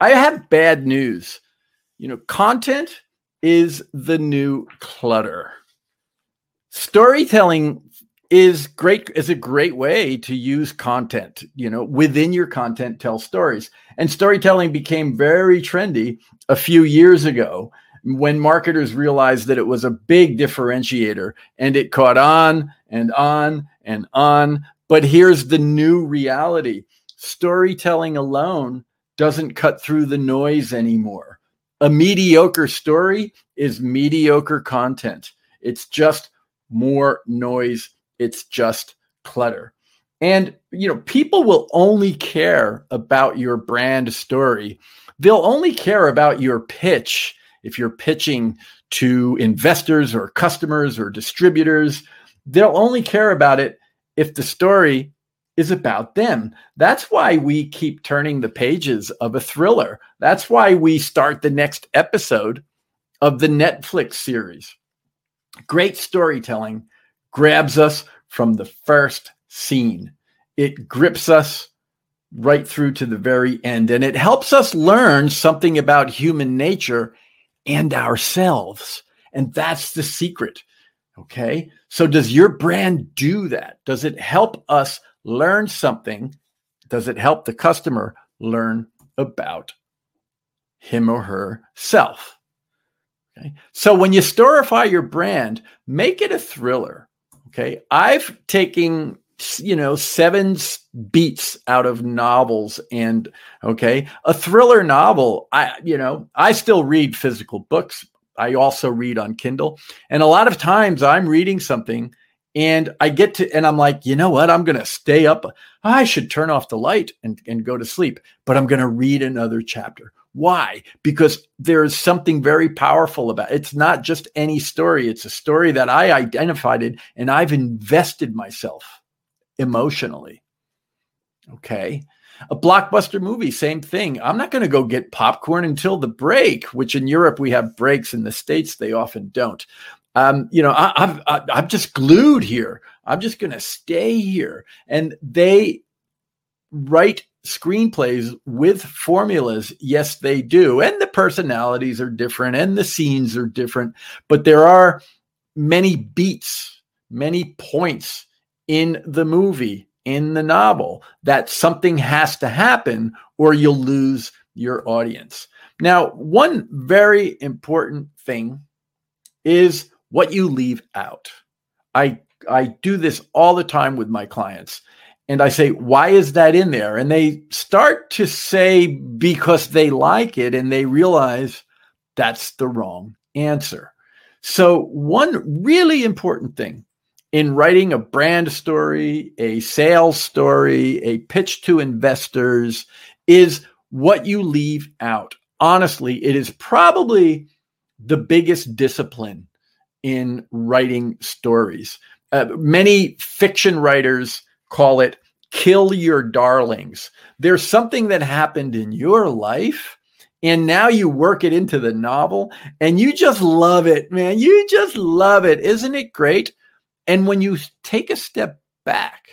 I have bad news. You know, content is the new clutter. Storytelling is great is a great way to use content you know within your content tell stories and storytelling became very trendy a few years ago when marketers realized that it was a big differentiator and it caught on and on and on but here's the new reality storytelling alone doesn't cut through the noise anymore a mediocre story is mediocre content it's just more noise it's just clutter. And you know, people will only care about your brand story. They'll only care about your pitch if you're pitching to investors or customers or distributors. They'll only care about it if the story is about them. That's why we keep turning the pages of a thriller. That's why we start the next episode of the Netflix series. Great storytelling grabs us from the first scene. It grips us right through to the very end, and it helps us learn something about human nature and ourselves. And that's the secret. Okay. So, does your brand do that? Does it help us learn something? Does it help the customer learn about him or herself? Okay. So, when you storify your brand, make it a thriller Okay. I've taken, you know, seven beats out of novels and, okay, a thriller novel. I, you know, I still read physical books. I also read on Kindle. And a lot of times I'm reading something and I get to, and I'm like, you know what? I'm going to stay up. I should turn off the light and, and go to sleep, but I'm going to read another chapter. Why? Because there is something very powerful about it. It's not just any story. It's a story that I identified it and I've invested myself emotionally. Okay. A blockbuster movie, same thing. I'm not going to go get popcorn until the break, which in Europe we have breaks. In the States, they often don't. Um, you know, I, I'm, I, am i am just glued here. I'm just going to stay here. And they write screenplays with formulas yes they do and the personalities are different and the scenes are different but there are many beats many points in the movie in the novel that something has to happen or you'll lose your audience now one very important thing is what you leave out i i do this all the time with my clients and I say, why is that in there? And they start to say because they like it and they realize that's the wrong answer. So, one really important thing in writing a brand story, a sales story, a pitch to investors is what you leave out. Honestly, it is probably the biggest discipline in writing stories. Uh, many fiction writers call it kill your darlings. There's something that happened in your life and now you work it into the novel and you just love it, man. You just love it. Isn't it great? And when you take a step back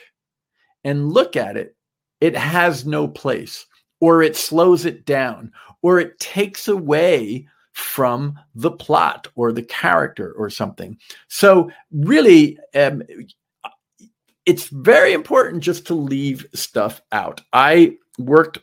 and look at it, it has no place or it slows it down or it takes away from the plot or the character or something. So, really, um, it's very important just to leave stuff out. I worked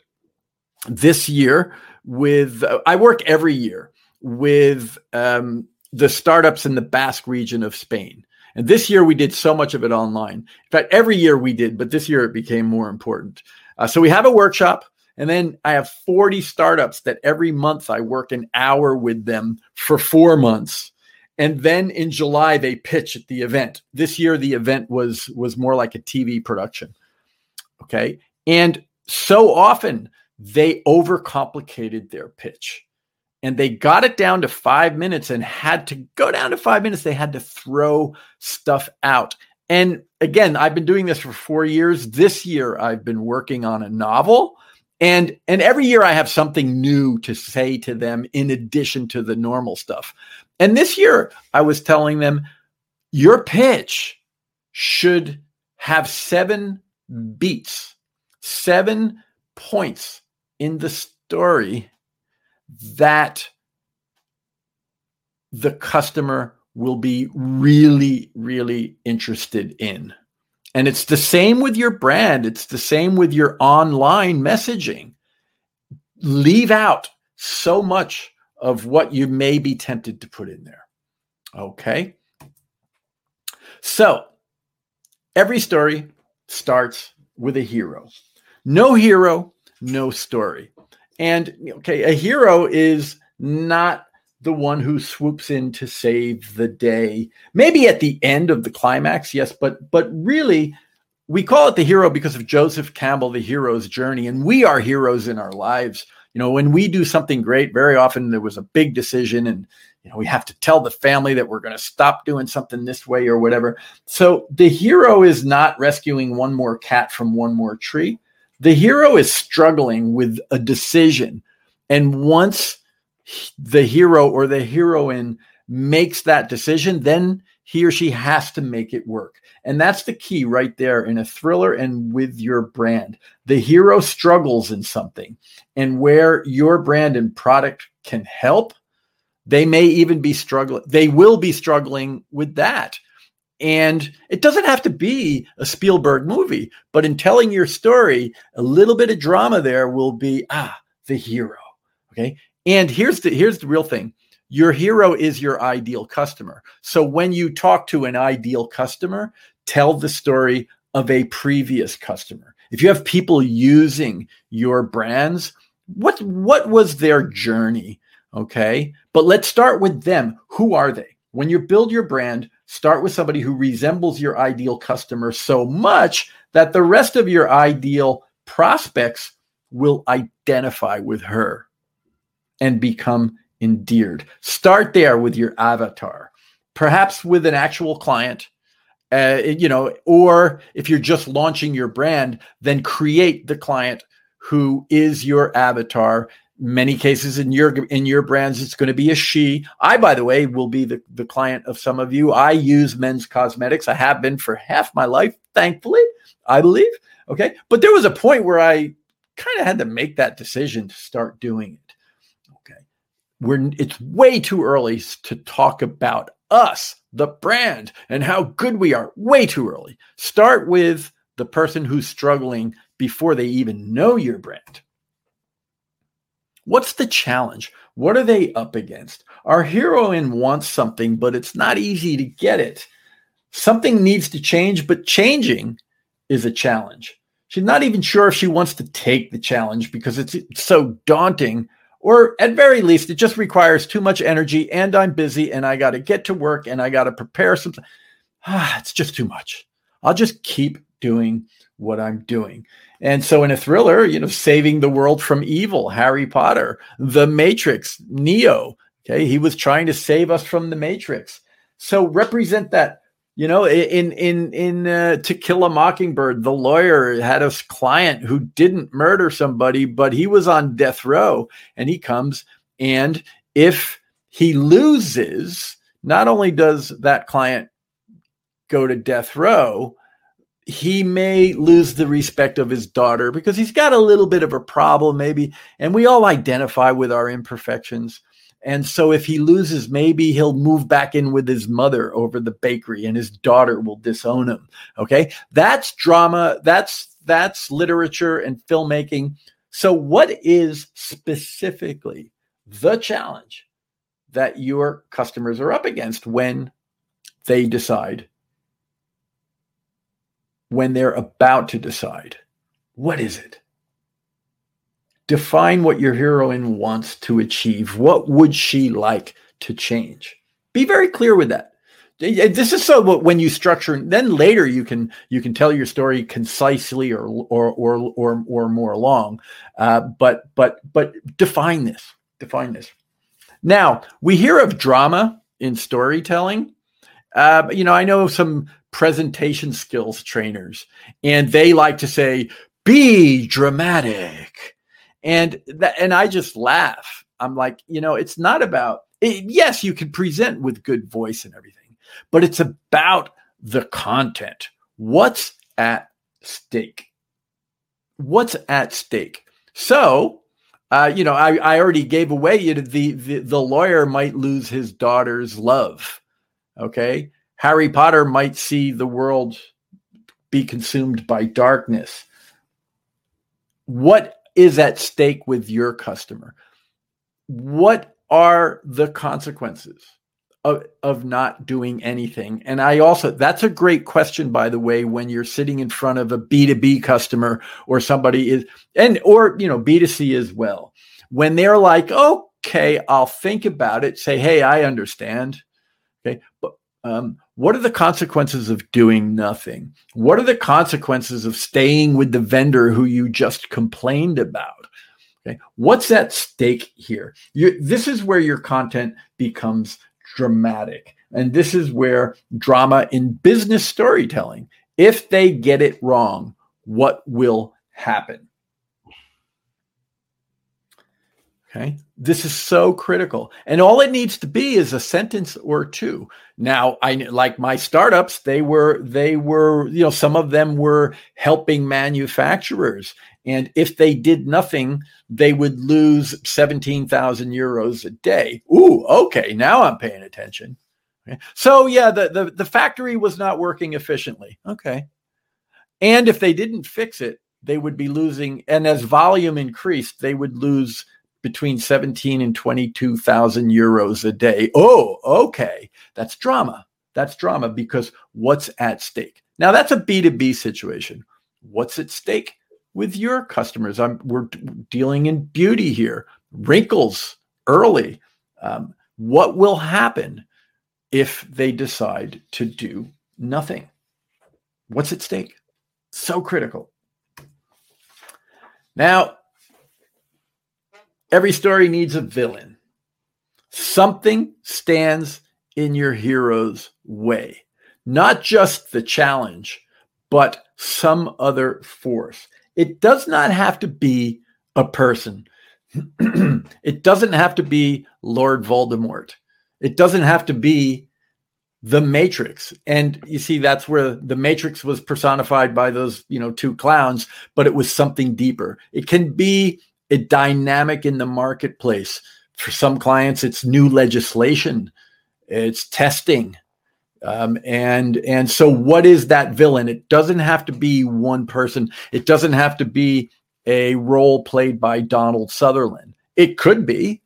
this year with, uh, I work every year with um, the startups in the Basque region of Spain. And this year we did so much of it online. In fact, every year we did, but this year it became more important. Uh, so we have a workshop. And then I have 40 startups that every month I work an hour with them for four months and then in July they pitch at the event. This year the event was was more like a TV production. Okay? And so often they overcomplicated their pitch. And they got it down to 5 minutes and had to go down to 5 minutes they had to throw stuff out. And again, I've been doing this for 4 years. This year I've been working on a novel and and every year i have something new to say to them in addition to the normal stuff and this year, I was telling them your pitch should have seven beats, seven points in the story that the customer will be really, really interested in. And it's the same with your brand, it's the same with your online messaging. Leave out so much of what you may be tempted to put in there. Okay. So every story starts with a hero. No hero, no story. And okay, a hero is not the one who swoops in to save the day. Maybe at the end of the climax, yes, but but really we call it the hero because of Joseph Campbell, the hero's journey, and we are heroes in our lives. You know, when we do something great, very often there was a big decision and you know, we have to tell the family that we're going to stop doing something this way or whatever. So the hero is not rescuing one more cat from one more tree. The hero is struggling with a decision. And once the hero or the heroine makes that decision, then he or she has to make it work. And that's the key right there in a thriller and with your brand. The hero struggles in something, and where your brand and product can help, they may even be struggling. They will be struggling with that. And it doesn't have to be a Spielberg movie, but in telling your story, a little bit of drama there will be ah, the hero. Okay. And here's the here's the real thing. Your hero is your ideal customer. So when you talk to an ideal customer, tell the story of a previous customer. If you have people using your brands, what what was their journey? Okay? But let's start with them. Who are they? When you build your brand, start with somebody who resembles your ideal customer so much that the rest of your ideal prospects will identify with her and become endeared. Start there with your avatar, perhaps with an actual client. Uh, you know, or if you're just launching your brand, then create the client who is your avatar. Many cases in your in your brands, it's going to be a she. I, by the way, will be the, the client of some of you. I use men's cosmetics. I have been for half my life, thankfully, I believe. Okay. But there was a point where I kind of had to make that decision to start doing it we're it's way too early to talk about us, the brand, and how good we are. Way too early. Start with the person who's struggling before they even know your brand. What's the challenge? What are they up against? Our heroine wants something, but it's not easy to get it. Something needs to change, but changing is a challenge. She's not even sure if she wants to take the challenge because it's so daunting or at very least, it just requires too much energy and I'm busy and I got to get to work and I got to prepare something. Ah, it's just too much. I'll just keep doing what I'm doing. And so in a thriller, you know, saving the world from evil, Harry Potter, The Matrix, Neo, okay, he was trying to save us from the Matrix. So represent that you know, in in in uh, To Kill a Mockingbird, the lawyer had a client who didn't murder somebody, but he was on death row, and he comes and if he loses, not only does that client go to death row, he may lose the respect of his daughter because he's got a little bit of a problem, maybe, and we all identify with our imperfections. And so if he loses, maybe he'll move back in with his mother over the bakery and his daughter will disown him. Okay. That's drama. That's, that's literature and filmmaking. So what is specifically the challenge that your customers are up against when they decide, when they're about to decide? What is it? define what your heroine wants to achieve. What would she like to change? Be very clear with that. This is so when you structure, then later you can you can tell your story concisely or or or or, or more long. Uh, but but but define this. Define this. Now we hear of drama in storytelling. Uh, you know, I know some presentation skills trainers, and they like to say, "Be dramatic." and that and i just laugh i'm like you know it's not about it, yes you can present with good voice and everything but it's about the content what's at stake what's at stake so Uh, you know, I, I already gave away you know, the, the the lawyer might lose his daughter's love. Okay. Harry Potter might see the world be consumed by darkness. What is at stake with your customer? What are the consequences of, of not doing anything? And I also, that's a great question, by the way, when you're sitting in front of a B2B customer or somebody is, and, or, you know, B2C as well. When they're like, okay, I'll think about it, say, hey, I understand. Okay. But um, what are the consequences of doing nothing? What are the consequences of staying with the vendor who you just complained about? Okay. What's at stake here? You, this is where your content becomes dramatic. And this is where drama in business storytelling, if they get it wrong, what will happen? Okay. This is so critical. And all it needs to be is a sentence or two. Now, I like my startups, they were, they were, you know, some of them were helping manufacturers. And if they did nothing, they would lose 17,000 euros a day. Ooh, okay. Now I'm paying attention. Okay. So yeah, the, the, the factory was not working efficiently. Okay. And if they didn't fix it, they would be losing. And as volume increased, they would lose between 17 and 22,000 euros a day. Oh, okay. That's drama. That's drama because what's at stake? Now, that's a B2B situation. What's at stake with your customers? I'm, we're dealing in beauty here, wrinkles early. Um, what will happen if they decide to do nothing? What's at stake? So critical. Now, Every story needs a villain. Something stands in your hero's way, not just the challenge, but some other force. It does not have to be a person. it doesn't have to be Lord Voldemort. It doesn't have to be the Matrix. And you see, that's where the Matrix was personified by those, you know, two clowns, but it was something deeper. It can be a dynamic in the marketplace. For some clients, it's new legislation, it's testing. Um, and and so what is that villain? It doesn't have to be one person. It doesn't have to be a role played by Donald Sutherland. It could be,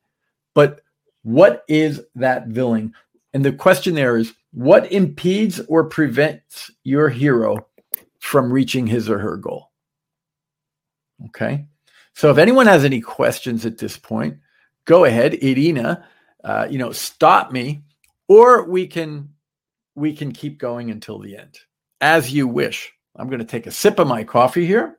but what is that villain? And the question there is what impedes or prevents your hero from reaching his or her goal? Okay. So if anyone has any questions at this point, go ahead, Irina. Uh, you know, stop me, or we can we can keep going until the end, as you wish. I'm going to take a sip of my coffee here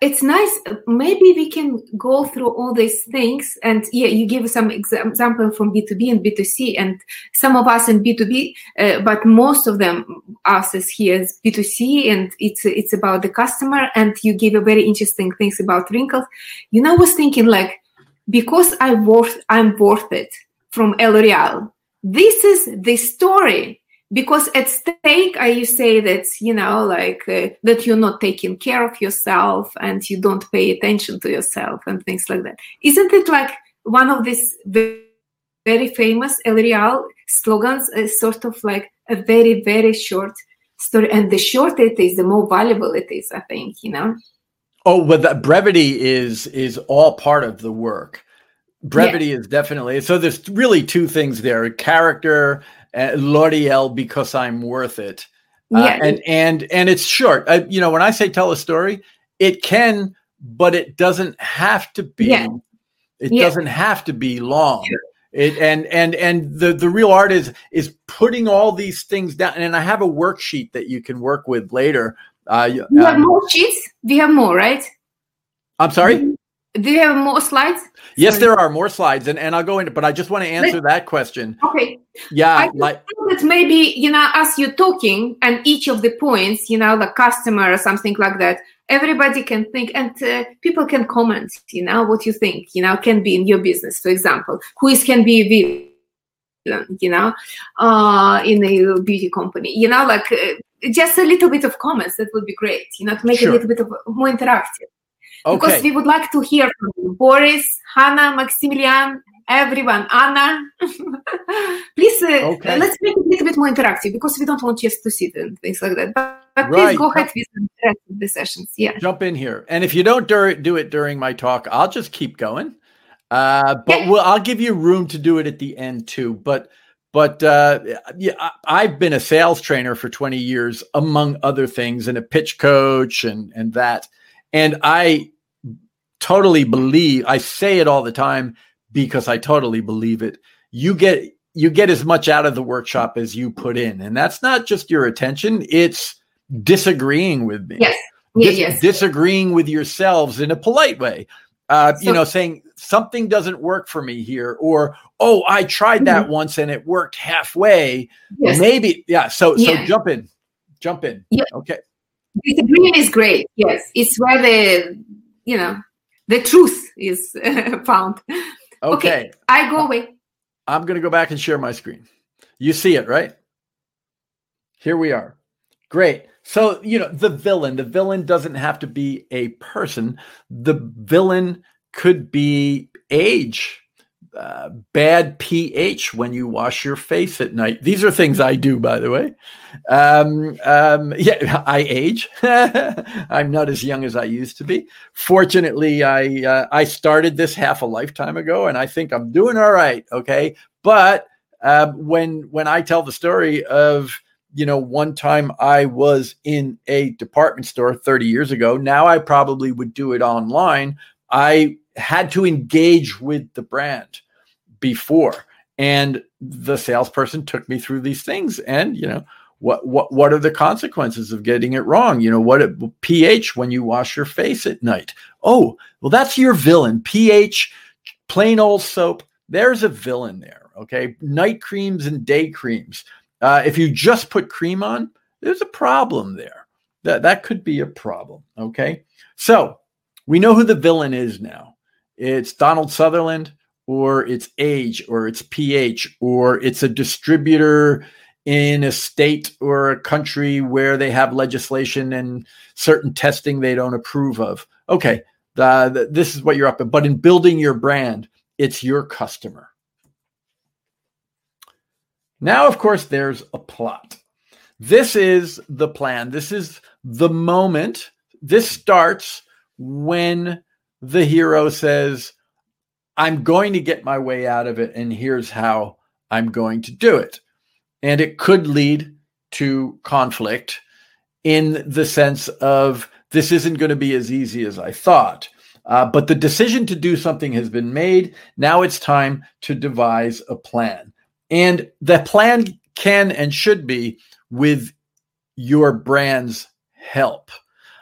it's nice maybe we can go through all these things and yeah you give some example from b2b and b2c and some of us in b2b uh, but most of them us is here is b2c and it's it's about the customer and you give a very interesting things about wrinkles. You know i was thinking like because i worth i'm worth it from l'oreal this is the story because at stake i say that you know like uh, that you're not taking care of yourself and you don't pay attention to yourself and things like that. Isn't it like one of these very famous l'oreal slogans is sort of like a very very short story? And the shorter it is the more valuable it is i think you know? Oh but that brevity is is all part of the work brevity yeah. is definitely so there's really two things there character uh, L'Oreal because I'm worth it. Uh, yeah. and and and it's short. I, you know, when I say tell a story, it can, but it doesn't have to be. Yeah. It yeah. doesn't have to be long. It, and and and the the real art is is putting all these things down. And I have a worksheet that you can work with later. Uh, you um, have more sheets. We have more, right? I'm sorry. Do you have more slides? Yes, Sorry. there are more slides, and, and I'll go into. But I just want to answer that question. Okay. Yeah, I like that maybe you know, as you're talking, and each of the points, you know, the customer or something like that, everybody can think, and uh, people can comment. You know what you think. You know, can be in your business, for example, who is can be a villain. You know, uh, in a beauty company. You know, like uh, just a little bit of comments that would be great. You know, to make sure. a little bit of more interactive. Okay. Because we would like to hear from you. Boris, Hannah, Maximilian, everyone, Anna. please, uh, Okay. let's make it a little bit more interactive because we don't want just to sit and things like that. But, but Right. please go ahead with the rest of the sessions. Yeah. jump in here. And if you don't dur- do it during my talk, I'll just keep going. Uh, but Yeah. we'll, I'll give you room to do it at the end too. But but uh, yeah, I- I've been a sales trainer for 20 years, among other things, and a pitch coach and and that. And I totally believe. I say it all the time because I totally believe it. You get you get as much out of the workshop as you put in, and that's not just your attention; it's disagreeing with me Yes. Yeah, dis- yes. disagreeing with yourselves in a polite way. Uh, you know, saying something doesn't work for me here, or oh, I tried that once and it worked halfway. Mm-hmm. yes. Maybe, yeah. So, so Yeah. jump in, jump in. Yeah. Okay. Disagreeing is great. Yes. It's where the, you know, the truth is found. Okay. I go away. I'm going to go back and share my screen. You see it, right? Here we are. Great. So, you know, the villain, the villain doesn't have to be a person. The villain could be age, uh, bad pH when you wash your face at night. These are things I do, by the way. Um, um, yeah, I age. I'm not as young as I used to be. Fortunately, I uh, I started this half a lifetime ago, and I think I'm doing all right. Okay, but um, when when I tell the story of you know one time I was in a department store 30 years ago, now I probably would do it online. I had to engage with the brand before, and the salesperson took me through these things, and you know what what what are the consequences of getting it wrong? You know what it, ph when you wash your face at night. Oh well that's your villain. Ph plain old soap. There's a villain there okay? Night creams and day creams. Uh, if you just put cream on there's a problem there. That that could be a problem okay? So we know who the villain is now. It's donald sutherland or it's age or it's ph or it's a distributor in a state or a country where they have legislation and certain testing they don't approve of. Okay, the, the- this is what you're up to. But in building your brand, it's your customer. Now, of course, there's a plot. This is the plan. This is the moment. This starts when the hero says, I'm going to get my way out of it, and here's how I'm going to do it and it could lead to conflict in the sense of this isn't going to be as easy as I thought. Uh, but the decision to do something has been made. Now it's time to devise a plan. And the plan can and should be with your brand's help.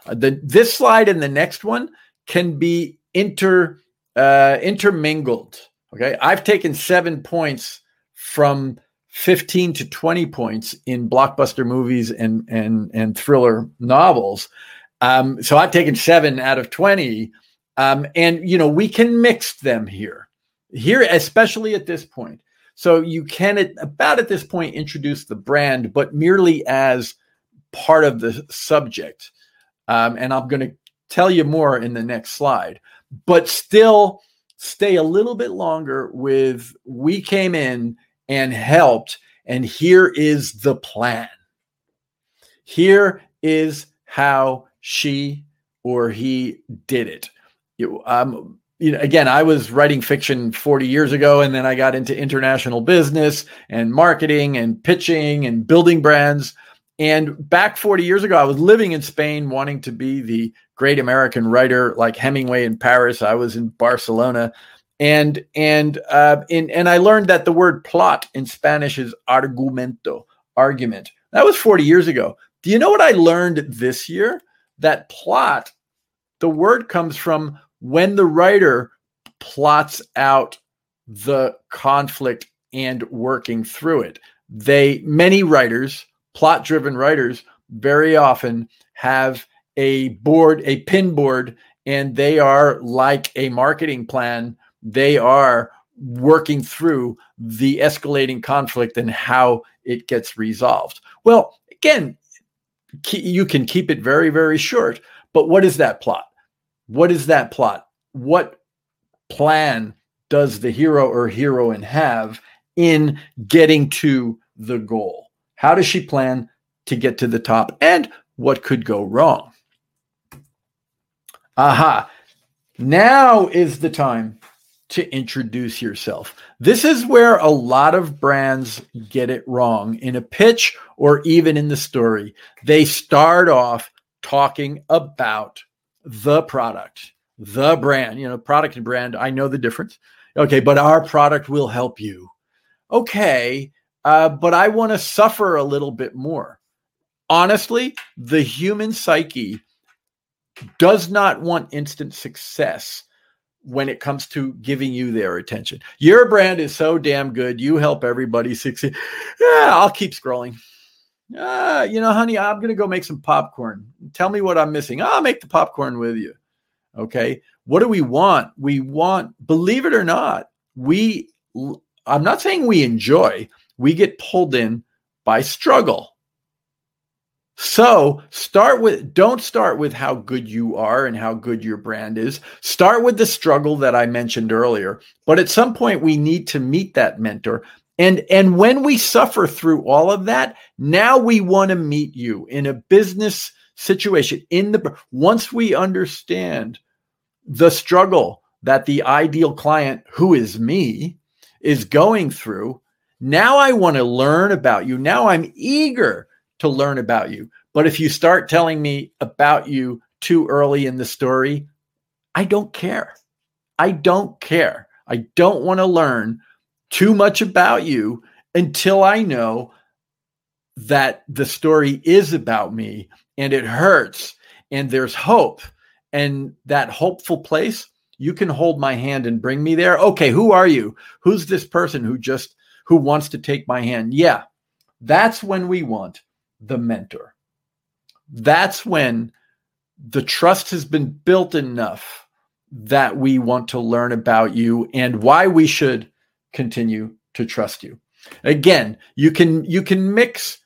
Uh, the, this slide and the next one can be inter uh, intermingled. Okay, I've taken seven points from 15 to 20 points in blockbuster movies and and and thriller novels. Um, so I've taken seven out of 20. Um, and you know, we can mix them here. Here, especially at this point. So you can at about at this point introduce the brand, but merely as part of the subject. Um, and I'm going to tell you more in the next slide, but still stay a little bit longer with we came in and helped. And here is the plan. Here is how she or he did it. You, um, you know, again, I was writing fiction 40 years ago, and then I got into international business and marketing and pitching and building brands. And back 40 years ago, I was living in Spain, wanting to be the great American writer like Hemingway in Paris. I was in Barcelona and and uh, in, and I learned that the word plot in Spanish is argumento, argument. That was 40 years ago. Do you know what I learned this year? That plot, the word comes from when the writer plots out the conflict and working through it. They many writers, plot-driven writers, very often have a board, a pin board, and they are like a marketing plan they are working through the escalating conflict and how it gets resolved. Well, again, you can keep it very, very short, but what is that plot? What is that plot? What plan does the hero or heroine have in getting to the goal? How does she plan to get to the top? And what could go wrong? Aha. Now is the time to introduce yourself. This is where a lot of brands get it wrong in a pitch or even in the story. They start off talking about the product, the brand, you know, product and brand. I know the difference. Okay, but our product will help you. Okay, uh, but I want to suffer a little bit more. Honestly, the human psyche does not want instant success when it comes to giving you their attention. Your brand is so damn good. You help everybody succeed. Yeah, I'll keep scrolling. Uh, you know, honey, I'm going to go make some popcorn. Tell me what I'm missing. I'll make the popcorn with you. Okay. What do we want? We want, believe it or not, we, I'm not saying we enjoy, we get pulled in by struggle. So start with, don't start with how good you are and how good your brand is. Start with the struggle that I mentioned earlier. But at some point, we need to meet that mentor. And, and when we suffer through all of that, now we want to meet you in a business situation. In the once we understand the struggle that the ideal client, who is me, is going through, now I want to learn about you. Now I'm eager to learn about you. But if you start telling me about you too early in the story, I don't care. I don't care. I don't want to learn too much about you until I know that the story is about me and it hurts and there's hope. And that hopeful place, you can hold my hand and bring me there. Okay, who are you? Who's this person who just who wants to take my hand? Yeah. That's when we want the mentor. That's when the trust has been built enough that we want to learn about you and why we should continue to trust you. Again, you can you can mix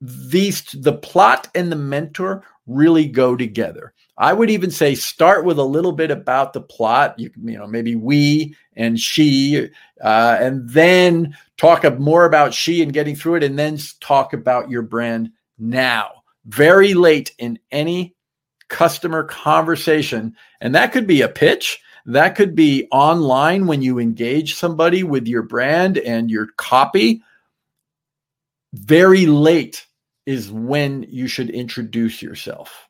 these the plot and the mentor really go together. I would even say start with a little bit about the plot. You, you know, maybe we and she, uh, and then talk more about she and getting through it, and then talk about your brand now, very late in any customer conversation. And that could be a pitch. That could be online when you engage somebody with your brand and your copy. Very late is when you should introduce yourself.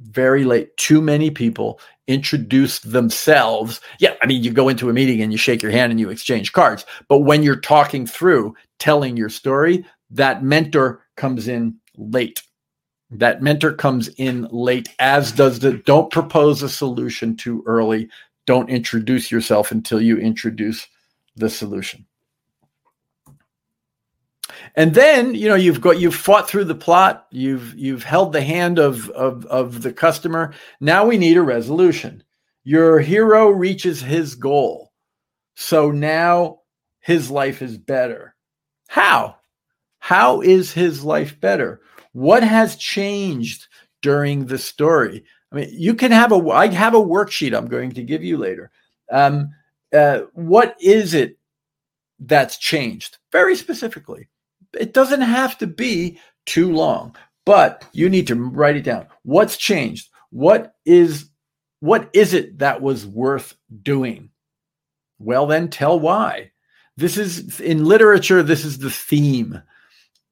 Very late. Too many people introduce themselves. Yeah, I mean, you go into a meeting and you shake your hand and you exchange cards. But when you're talking through telling your story, that mentor comes in late. That mentor comes in late, as does the don't propose a solution too early. Don't introduce yourself until you introduce the solution. And then, you know, you've got you've fought through the plot, you've you've held the hand of of of the customer. Now we need a resolution. Your hero reaches his goal. So now his life is better. How? How is his life better? What has changed during the story? I mean, you can have a, I have a worksheet I'm going to give you later. Um, uh, what is it that's changed? Very specifically. It doesn't have to be too long, but you need to write it down. What's changed? What is what is it that was worth doing? Well, then tell why. This is in literature, this is the theme.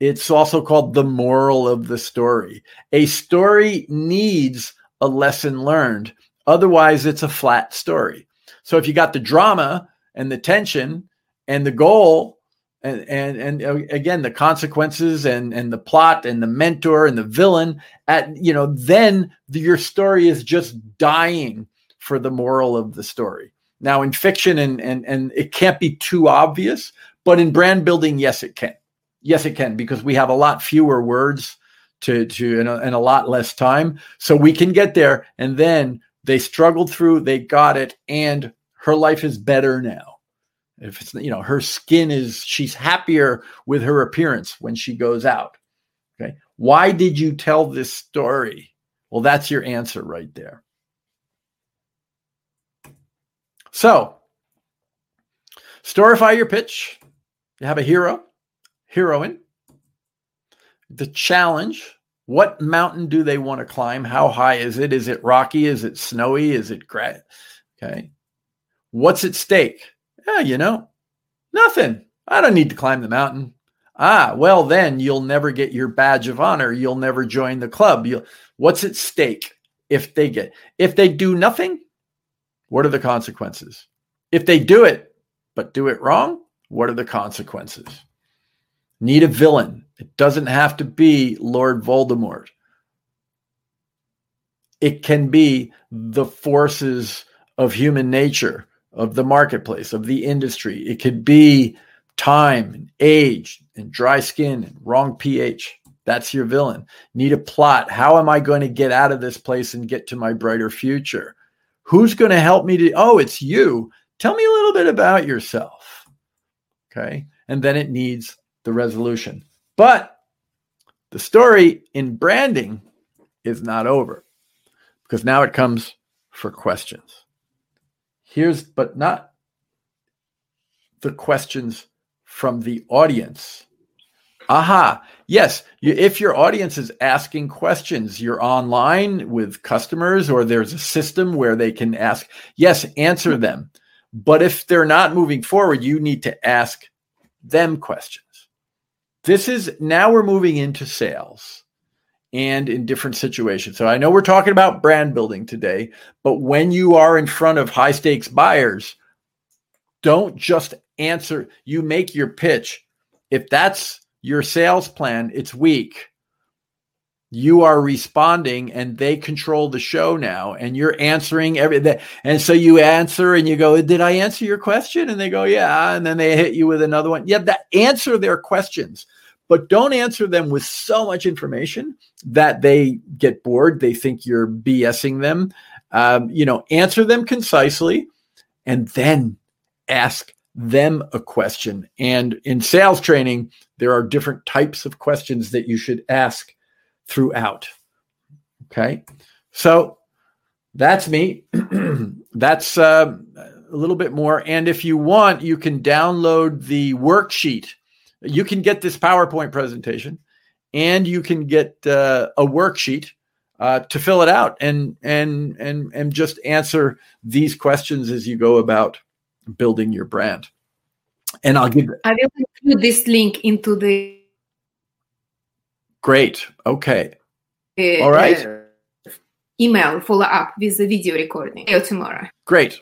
It's also called the moral of the story. A story needs a lesson learned. Otherwise, it's a flat story. So if you got the drama and the tension and the goal and and and uh, again the consequences and and the plot and the mentor and the villain at you know then the, your story is just dying for the moral of the story. Now in fiction and and and it can't be too obvious, but in brand building yes it can. Yes, it can because we have a lot fewer words to to and a, and a lot less time, so we can get there. And then they struggled through, they got it, and her life is better now. If it's you know her skin is she's happier with her appearance when she goes out. Okay, why did you tell this story? Well, that's your answer right there. So, storify your pitch. You have a hero, heroine. The challenge what mountain do they want to climb? How high is it? Is it rocky? Is it snowy? Is it gray? Okay. What's at stake? Yeah, you know, nothing. I don't need to climb the mountain. Ah, well, then you'll never get your badge of honor. You'll never join the club. You'll, what's at stake if they get, if they do nothing, what are the consequences? If they do it, but do it wrong, what are the consequences? Need a villain. It doesn't have to be Lord Voldemort. It can be the forces of human nature, of the marketplace, of the industry. It could be time and age and dry skin and wrong pH. That's your villain. Need a plot. How am I going to get out of this place and get to my brighter future? Who's going to help me to? Oh, it's you. Tell me a little bit about yourself. Okay. And then it needs the resolution. But the story in branding is not over because now it comes for questions. Here's, but not the questions from the audience. Aha. Yes. You, if your audience is asking questions, you're online with customers or there's a system where they can ask, yes, answer them. But if they're not moving forward, you need to ask them questions. This is now we're moving into sales and in different situations. So I know we're talking about brand building today, but when you are in front of high stakes buyers, don't just answer, you make your pitch. If that's your sales plan, it's weak. You are responding and they control the show now and you're answering everything. And so you answer and you go, Did I answer your question? And they go, Yeah. And then they hit you with another one. Yeah, that answer their questions but don't answer them with so much information that they get bored. They think you're BSing them. Um, you know, answer them concisely and then ask them a question. And in sales training, there are different types of questions that you should ask throughout. Okay. So that's me. that's uh, a little bit more. And if you want, you can download the worksheet you can get this PowerPoint presentation and you can get uh, a worksheet uh, to fill it out and and and and just answer these questions as you go about building your brand. And I'll give. I will include this link into the. Great. Okay. Uh, All right. Uh, email follow up with the video recording tomorrow. Great.